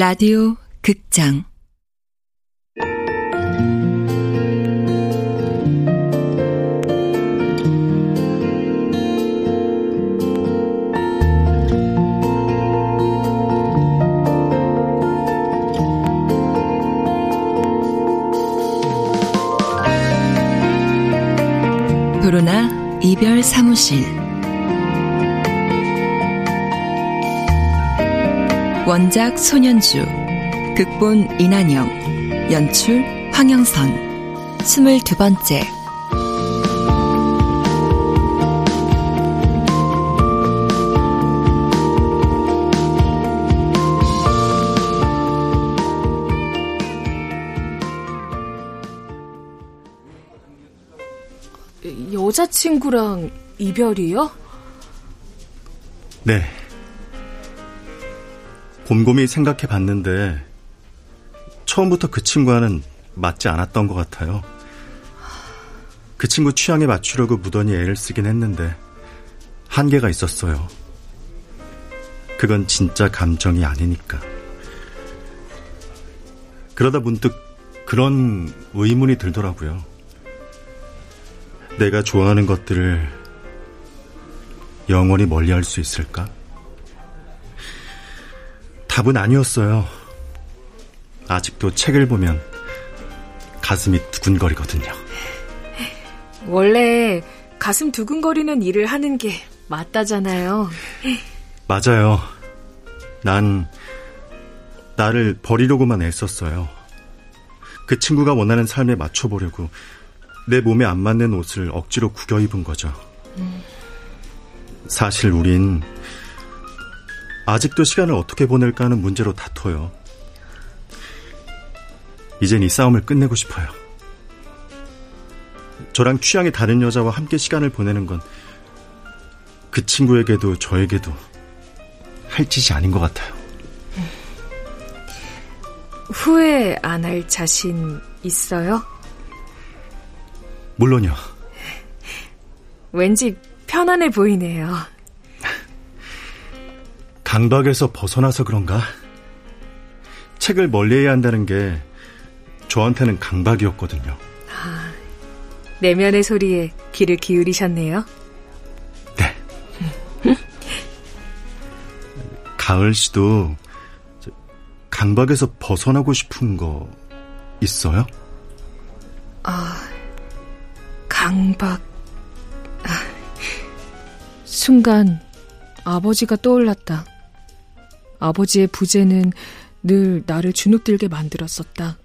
라디오 극장. 도로나 이별 사무실 원작 손현주 극본 이난영 연출 황영선 스물두 번째 여자친구랑 이별이요? 네. 곰곰이 생각해 봤는데, 처음부터 그 친구와는 맞지 않았던 것 같아요. 그 친구 취향에 맞추려고 무던히 애를 쓰긴 했는데, 한계가 있었어요. 그건 진짜 감정이 아니니까. 그러다 문득 그런 의문이 들더라고요. 내가 좋아하는 것들을 영원히 멀리 할 수 있을까? 답은 아니었어요. 아직도 책을 보면 가슴이 두근거리거든요. 원래 가슴 두근거리는 일을 하는 게 맞다잖아요. 맞아요. 난 나를 버리려고만 애썼어요. 그 친구가 원하는 삶에 맞춰보려고 내 몸에 안 맞는 옷을 억지로 구겨 입은 거죠. 사실 우린 아직도 시간을 어떻게 보낼까 하는 문제로 다퉈요. 이젠 이 싸움을 끝내고 싶어요. 저랑 취향이 다른 여자와 함께 시간을 보내는 건 그 친구에게도 저에게도 할 짓이 아닌 것 같아요. 후회 안 할 자신 있어요? 물론요. 왠지 편안해 보이네요. 강박에서 벗어나서 그런가? 책을 멀리해야 한다는 게 저한테는 강박이었거든요. 아, 내면의 소리에 귀를 기울이셨네요. 네. 가을 씨도 강박에서 벗어나고 싶은 거 있어요? 아, 강박. 아, 순간 아버지가 떠올랐다. 아버지의 부재는 늘 나를 주눅들게 만들었었다.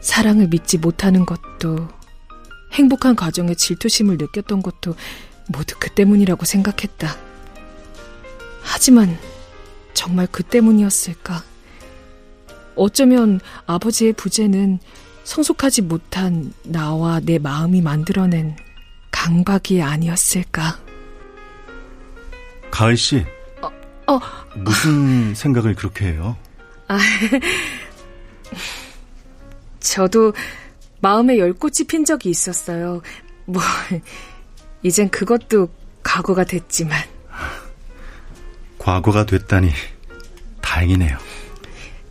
사랑을 믿지 못하는 것도, 행복한 가정에 질투심을 느꼈던 것도 모두 그 때문이라고 생각했다. 하지만 정말 그 때문이었을까? 어쩌면 아버지의 부재는 성숙하지 못한 나와 내 마음이 만들어낸 강박이 아니었을까? 가을 씨. 어, 어. 무슨 생각을 그렇게 해요? 아, 저도 마음에 열꽃이 핀 적이 있었어요. 뭐, 이젠 그것도 과거가 됐지만. 과거가 됐다니, 다행이네요.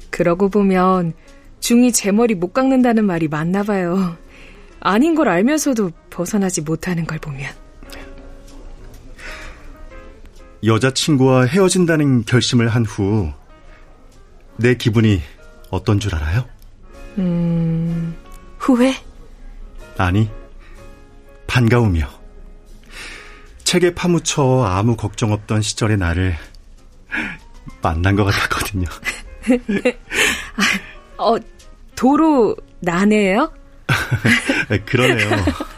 그러고 보면, 중이 제 머리 못 깎는다는 말이 맞나 봐요. 아닌 걸 알면서도 벗어나지 못하는 걸 보면. 여자친구와 헤어진다는 결심을 한 후, 내 기분이 어떤 줄 알아요? 음, 후회? 아니, 반가움이요. 책에 파묻혀 아무 걱정 없던 시절의 나를 만난 것 같았거든요. 어, 도로 나네요? 그러네요.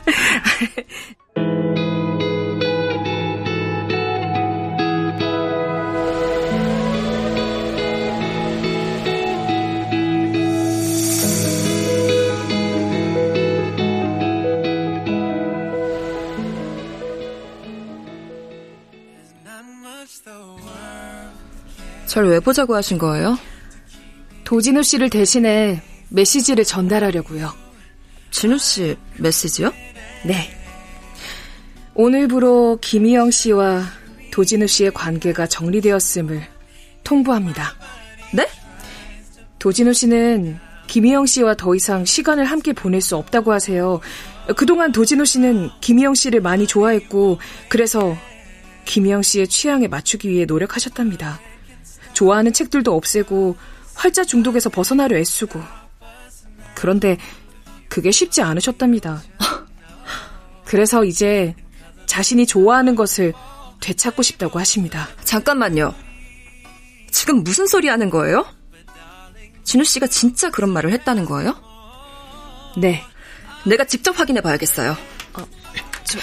절 왜 보자고 하신 거예요? 도진우 씨를 대신해 메시지를 전달하려고요. 진우 씨 메시지요? 네. 오늘부로 김희영 씨와 도진우 씨의 관계가 정리되었음을 통보합니다. 네? 도진호 씨는 김희영 씨와 더 이상 시간을 함께 보낼 수 없다고 하세요. 그동안 도진호 씨는 김희영 씨를 많이 좋아했고, 그래서 김희영 씨의 취향에 맞추기 위해 노력하셨답니다. 좋아하는 책들도 없애고, 활자 중독에서 벗어나려 애쓰고. 그런데 그게 쉽지 않으셨답니다. 그래서 이제 자신이 좋아하는 것을 되찾고 싶다고 하십니다. 잠깐만요. 지금 무슨 소리 하는 거예요? 진우 씨가 진짜 그런 말을 했다는 거예요? 네. 내가 직접 확인해 봐야겠어요. 어, 저...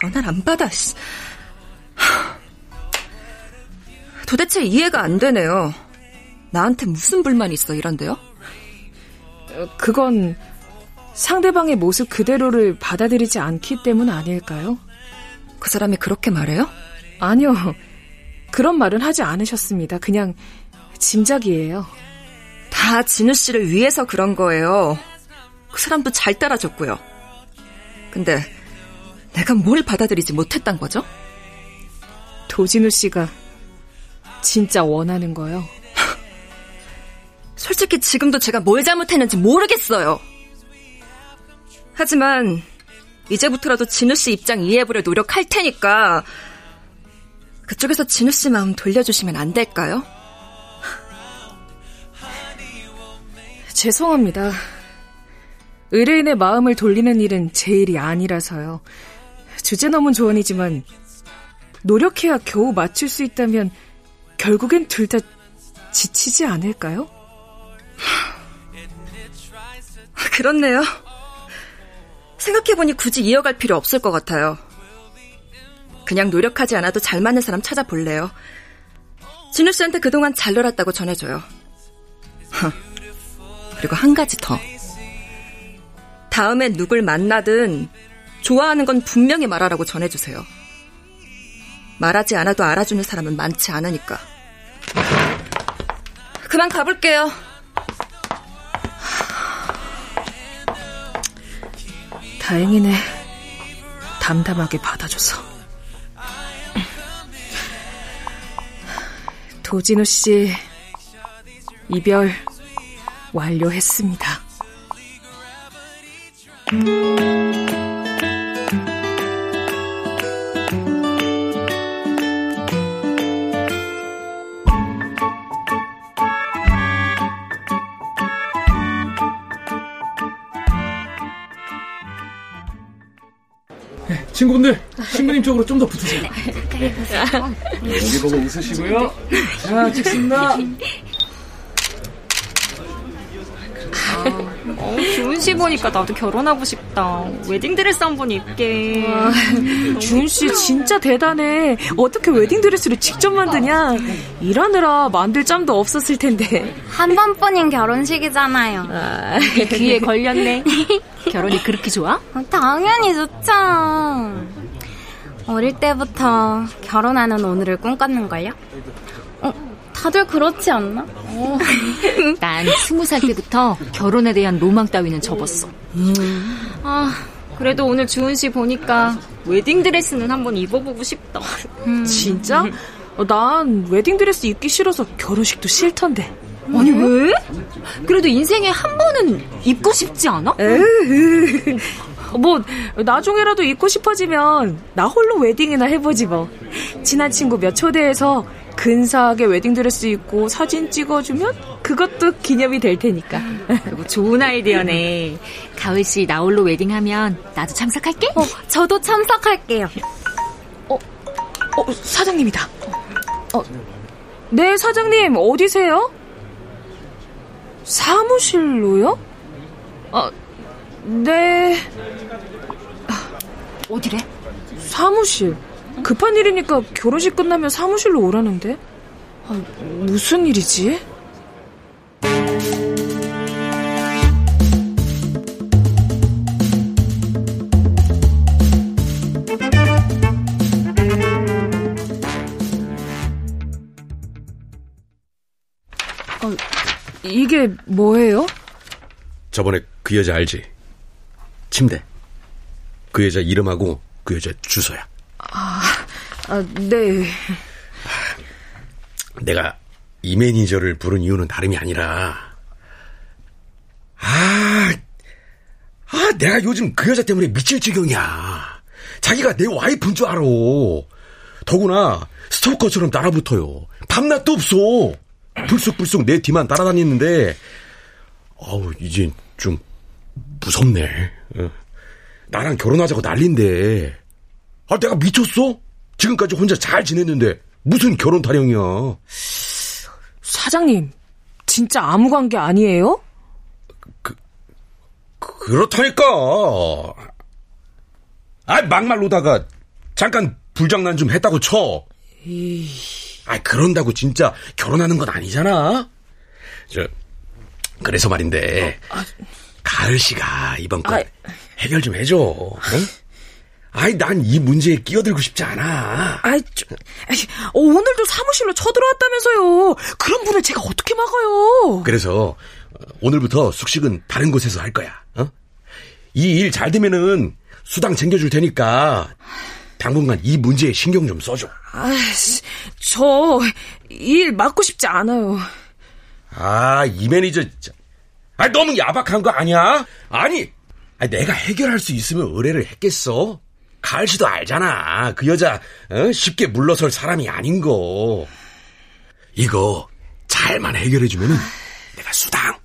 전화를 안 받아? 도대체 이해가 안 되네요. 나한테 무슨 불만이 있어 이런데요? 어, 그건 상대방의 모습 그대로를 받아들이지 않기 때문 아닐까요? 그 사람이 그렇게 말해요? 아니요. 그런 말은 하지 않으셨습니다. 그냥 짐작이에요. 다 진우 씨를 위해서 그런 거예요. 그 사람도 잘 따라줬고요. 근데 내가 뭘 받아들이지 못했단 거죠? 도진우 씨가 진짜 원하는 거요. 솔직히 지금도 제가 뭘 잘못했는지 모르겠어요. 하지만 이제부터라도 진우 씨 입장 이해해보려 노력할 테니까 그쪽에서 진우 씨 마음 돌려주시면 안 될까요? 죄송합니다. 의뢰인의 마음을 돌리는 일은 제 일이 아니라서요. 주제 넘은 조언이지만 노력해야 겨우 맞출 수 있다면 결국엔 둘 다 지치지 않을까요? 그렇네요. 생각해보니 굳이 이어갈 필요 없을 것 같아요. 그냥 노력하지 않아도 잘 맞는 사람 찾아볼래요. 진우 씨한테 그동안 잘 놀았다고 전해줘요. 그리고 한 가지 더. 다음에 누굴 만나든 좋아하는 건 분명히 말하라고 전해주세요. 말하지 않아도 알아주는 사람은 많지 않으니까. 그만 가볼게요. 다행이네. 담담하게 받아줘서. 도진우 씨, 이별 완료했습니다. 친구분들 신부님 쪽으로 좀 더 붙으세요. 여기 보고 웃으시고요. 자, 찍습니다. 어, 주은 씨 보니까 나도 결혼하고 싶다. 웨딩드레스 한 번 입게. 주은 씨 진짜 대단해. 어떻게 웨딩드레스를 직접 만드냐? 일하느라 만들 짬도 없었을 텐데. 한 번뿐인 결혼식이잖아요. 아, 귀에 걸렸네. 결혼이 그렇게 좋아? 어, 당연히 좋죠. 어릴 때부터 결혼하는 오늘을 꿈꿨는걸요? 어, 다들 그렇지 않나? 어. 난 스무 살 때부터 결혼에 대한 로망 따위는 접었어. 아, 그래도 오늘 주은 씨 보니까 웨딩드레스는 한번 입어보고 싶다. 음. 진짜? 어, 난 웨딩드레스 입기 싫어서 결혼식도 싫던데. 아니 왜? 그래도 인생에 한 번은 입고 싶지 않아? 뭐 나중에라도 입고 싶어지면 나 홀로 웨딩이나 해보지 뭐. 친한 친구 몇 초대해서 근사하게 웨딩드레스 입고 사진 찍어주면 그것도 기념이 될 테니까. 그리고 좋은 아이디어네. 가을 씨 나 홀로 웨딩하면 나도 참석할게. 어, 저도 참석할게요. 어, 어 사장님이다. 어, 네 사장님 어디세요? 사무실로요? 아, 네. 어디래? 사무실. 급한 일이니까 결혼식 끝나면 사무실로 오라는데? 아, 무슨 일이지? 아, 이게 뭐예요? 저번에 그 여자 알지? 침대. 그 여자 이름하고 그 여자 주소야. 아, 네. 내가 이 매니저를 부른 이유는 다름이 아니라, 아, 아, 내가 요즘 그 여자 때문에 미칠 지경이야. 자기가 내 와이프인 줄 알아. 더구나 스토커처럼 따라붙어요. 밤낮도 없어. 불쑥불쑥 내 뒤만 따라다니는데, 어우, 이제 좀 무섭네. 어. 나랑 결혼하자고 난린데, 아, 내가 미쳤어? 지금까지 혼자 잘 지냈는데, 무슨 결혼 타령이야. 사장님, 진짜 아무 관계 아니에요? 그, 그렇다니까. 아, 막말로다가 잠깐 불장난 좀 했다고 쳐. 아, 그런다고 진짜 결혼하는 건 아니잖아. 저, 그래서 말인데, 어, 아, 가을 씨가 이번 건 아, 해결 좀 해줘. 응? 아이, 난 이 문제에 끼어들고 싶지 않아. 아이, 좀, 아이, 어, 오늘도 사무실로 쳐들어왔다면서요. 그런 분을 제가 어떻게 막아요? 그래서 오늘부터 숙식은 다른 곳에서 할 거야. 어? 이 일 잘 되면은 수당 챙겨줄 테니까 당분간 이 문제에 신경 좀 써줘. 아, 저일 맡고 싶지 않아요. 아, 이 매니저 진짜. 아, 너무 야박한 거 아니야? 아니, 아니, 내가 해결할 수 있으면 의뢰를 했겠어. 가을 씨도 알잖아. 그 여자 어? 쉽게 물러설 사람이 아닌 거. 이거 잘만 해결해주면 은 내가 수당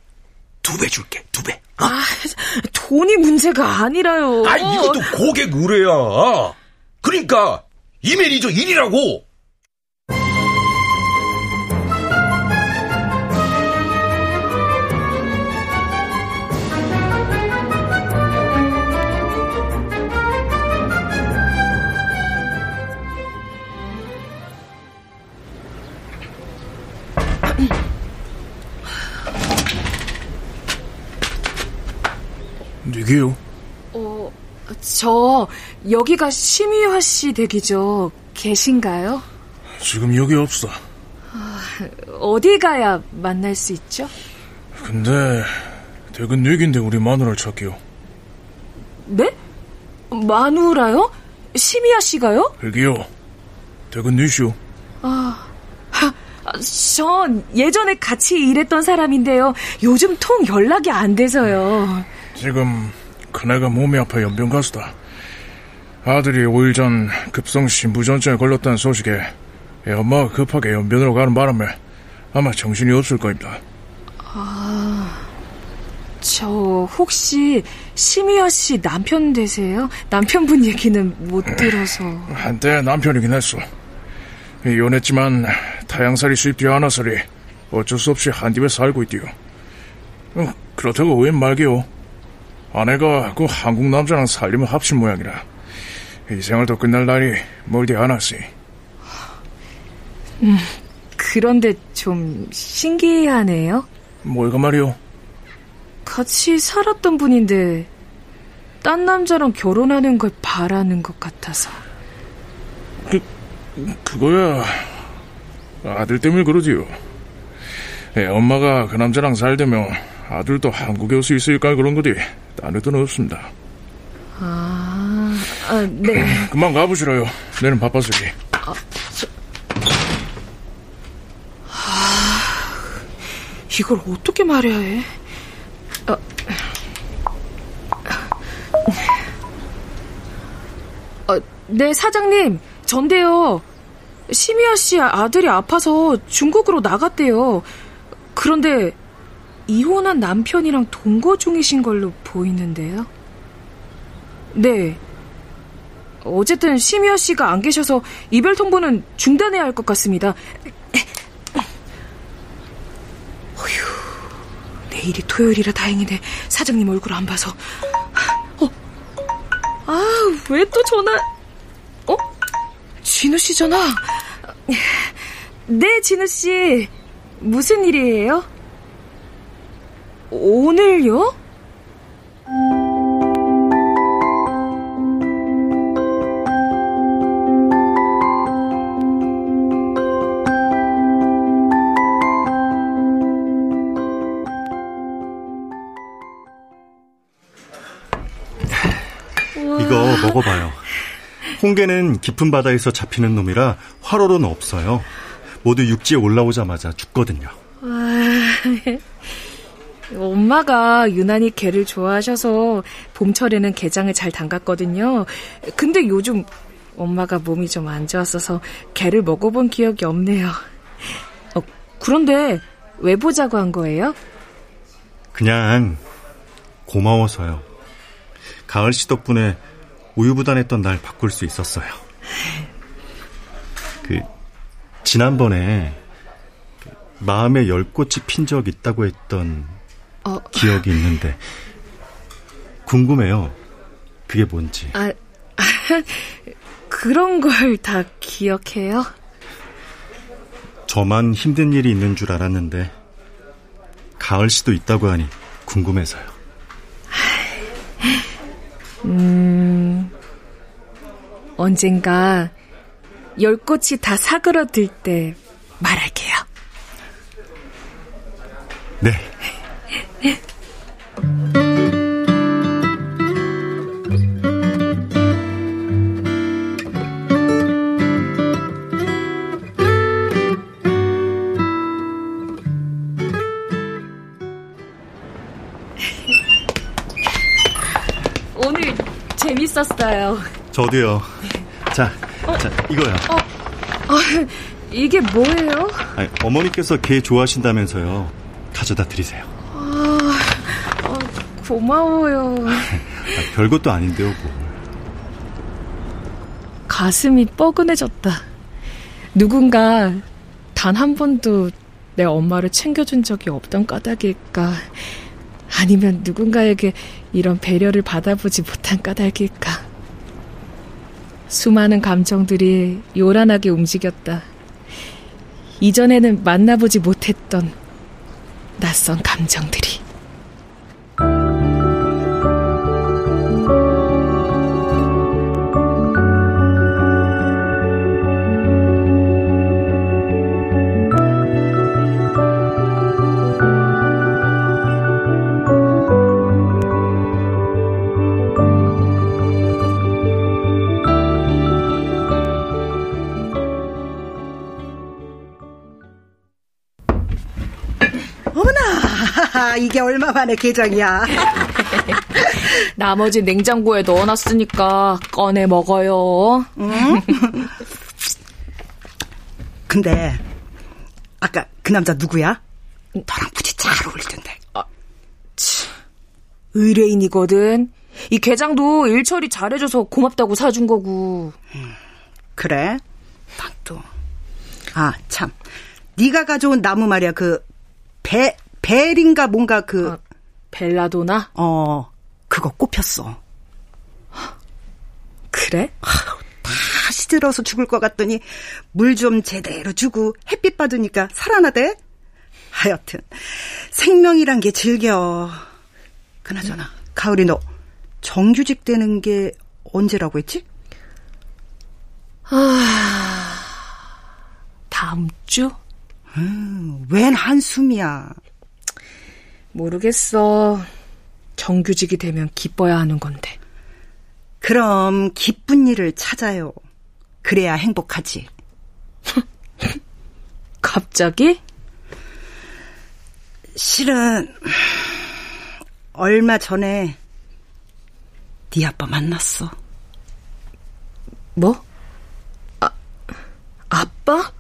두 배 줄게. 두 배. 어? 아, 돈이 문제가 아니라요. 아, 이것도 고객 의뢰야. 그러니까 이 매니저 일이라고. 누구요? 어, 저 여기가 심의화 씨 댁이죠. 계신가요? 지금 여기 없어. 아, 어디 가야 만날 수 있죠? 근데 댁은 댁인데 우리 마누라를 찾게요. 네? 마누라요? 심의아 씨가요? 여기요. 댁은 뉘슈. 아, 전 예전에 같이 일했던 사람인데요. 요즘 통 연락이 안 돼서요. 지금 큰애가 몸이 아파 연병 가수다. 아들이 5일 전 급성 신 부전증에 걸렸다는 소식에 엄마가 급하게 연변으로 가는 바람에 아마 정신이 없을 겁니다. 아, 저 혹시 심희아 씨 남편 되세요? 남편분 얘기는 못 들어서. 한때 남편이긴 했어. 이혼했지만 타양살이 쉽지 않아서리 어쩔 수 없이 한 집에 살고 있디요. 어, 그렇다고 웬 말게요. 아내가 그 한국 남자랑 살림을 합친 모양이라 이 생활도 끝날 날이 멀지 않았지. 음, 그런데 좀 신기하네요. 뭐가 말이요? 같이 살았던 분인데 딴 남자랑 결혼하는 걸 바라는 것 같아서. 그, 그거야 아들 때문에 그러지요. 예, 엄마가 그 남자랑 살되면 아들도 한국에 올 수 있을까 그런 거지. 딴 의도는 없습니다. 아, 아 네. 그만 가보시라요. 내는 바빴으니. 아, 저... 아, 이걸 어떻게 말해야 해? 아, 아, 네, 사장님. 전데요. 심희아 씨 아들이 아파서 중국으로 나갔대요. 그런데 이혼한 남편이랑 동거 중이신 걸로 보이는데요. 네. 어쨌든 심희아 씨가 안 계셔서 이별 통보는 중단해야 할 것 같습니다. 어휴, 내일이 토요일이라 다행이네. 사장님 얼굴 안 봐서. 어? 아, 왜 또 전화? 어? 진우 씨 전화? 네, 진우 씨. 무슨 일이에요? 오늘요? 이거 먹어봐요. 홍게는 깊은 바다에서 잡히는 놈이라 활어로는 없어요. 모두 육지에 올라오자마자 죽거든요. 아, 엄마가 유난히 게를 좋아하셔서 봄철에는 게장을 잘 담갔거든요. 근데 요즘 엄마가 몸이 좀 안 좋았어서 게를 먹어본 기억이 없네요. 어, 그런데 왜 보자고 한 거예요? 그냥 고마워서요. 가을 씨 덕분에 우유부단했던 날 바꿀 수 있었어요. 그 지난번에 마음에 열 꽃이 핀 적 있다고 했던 어... 기억이 있는데 궁금해요. 그게 뭔지. 아, 그런 걸 다 기억해요? 저만 힘든 일이 있는 줄 알았는데 가을 씨도 있다고 하니 궁금해서요. 음, 언젠가 열 꽃이 다 사그러들 때 말할게요. 네. 오늘 재밌었어요. 저도요. 자, 어? 자 이거야. 어, 아, 이게 뭐예요? 아니, 어머니께서 게 좋아하신다면서요. 가져다 드리세요. 아, 아 고마워요. 아, 별것도 아닌데요, 뭐. 가슴이 뻐근해졌다. 누군가 단 한 번도 내 엄마를 챙겨준 적이 없던 까닭일까? 아니면 누군가에게 이런 배려를 받아보지 못한 까닭일까? 수많은 감정들이 요란하게 움직였다. 이전에는 만나보지 못했던 낯선 감정들이. 이게 얼마 만에 게장이야. 나머지 냉장고에 넣어놨으니까 꺼내 먹어요. 응? 근데 아까 그 남자 누구야? 너랑 부지 잘 어울리던데. 아, 의뢰인이거든. 이 게장도 일 처리 잘해줘서 고맙다고 사준 거고. 음, 그래? 난 또. 아, 참. 네가 가져온 나무 말이야. 그 배, 벨인가 뭔가 그 아, 벨라도나? 어, 그거 꼽혔어. 그래? 다 시들어서 죽을 것 같더니 물 좀 제대로 주고 햇빛 받으니까 살아나대. 하여튼 생명이란 게 즐겨. 그나저나 가을이 너 정규직 되는 게 언제라고 했지? 아, 다음 주? 음, 웬 한숨이야. 모르겠어. 정규직이 되면 기뻐야 하는 건데. 그럼 기쁜 일을 찾아요. 그래야 행복하지. 갑자기? 실은 얼마 전에 네 아빠 만났어. 뭐? 아, 아빠?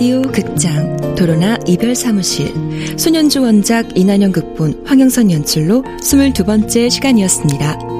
라디오 극장 도로나 이별 사무실 소년주 원작 이난영 극본 황영선 연출로 22번째 시간이었습니다.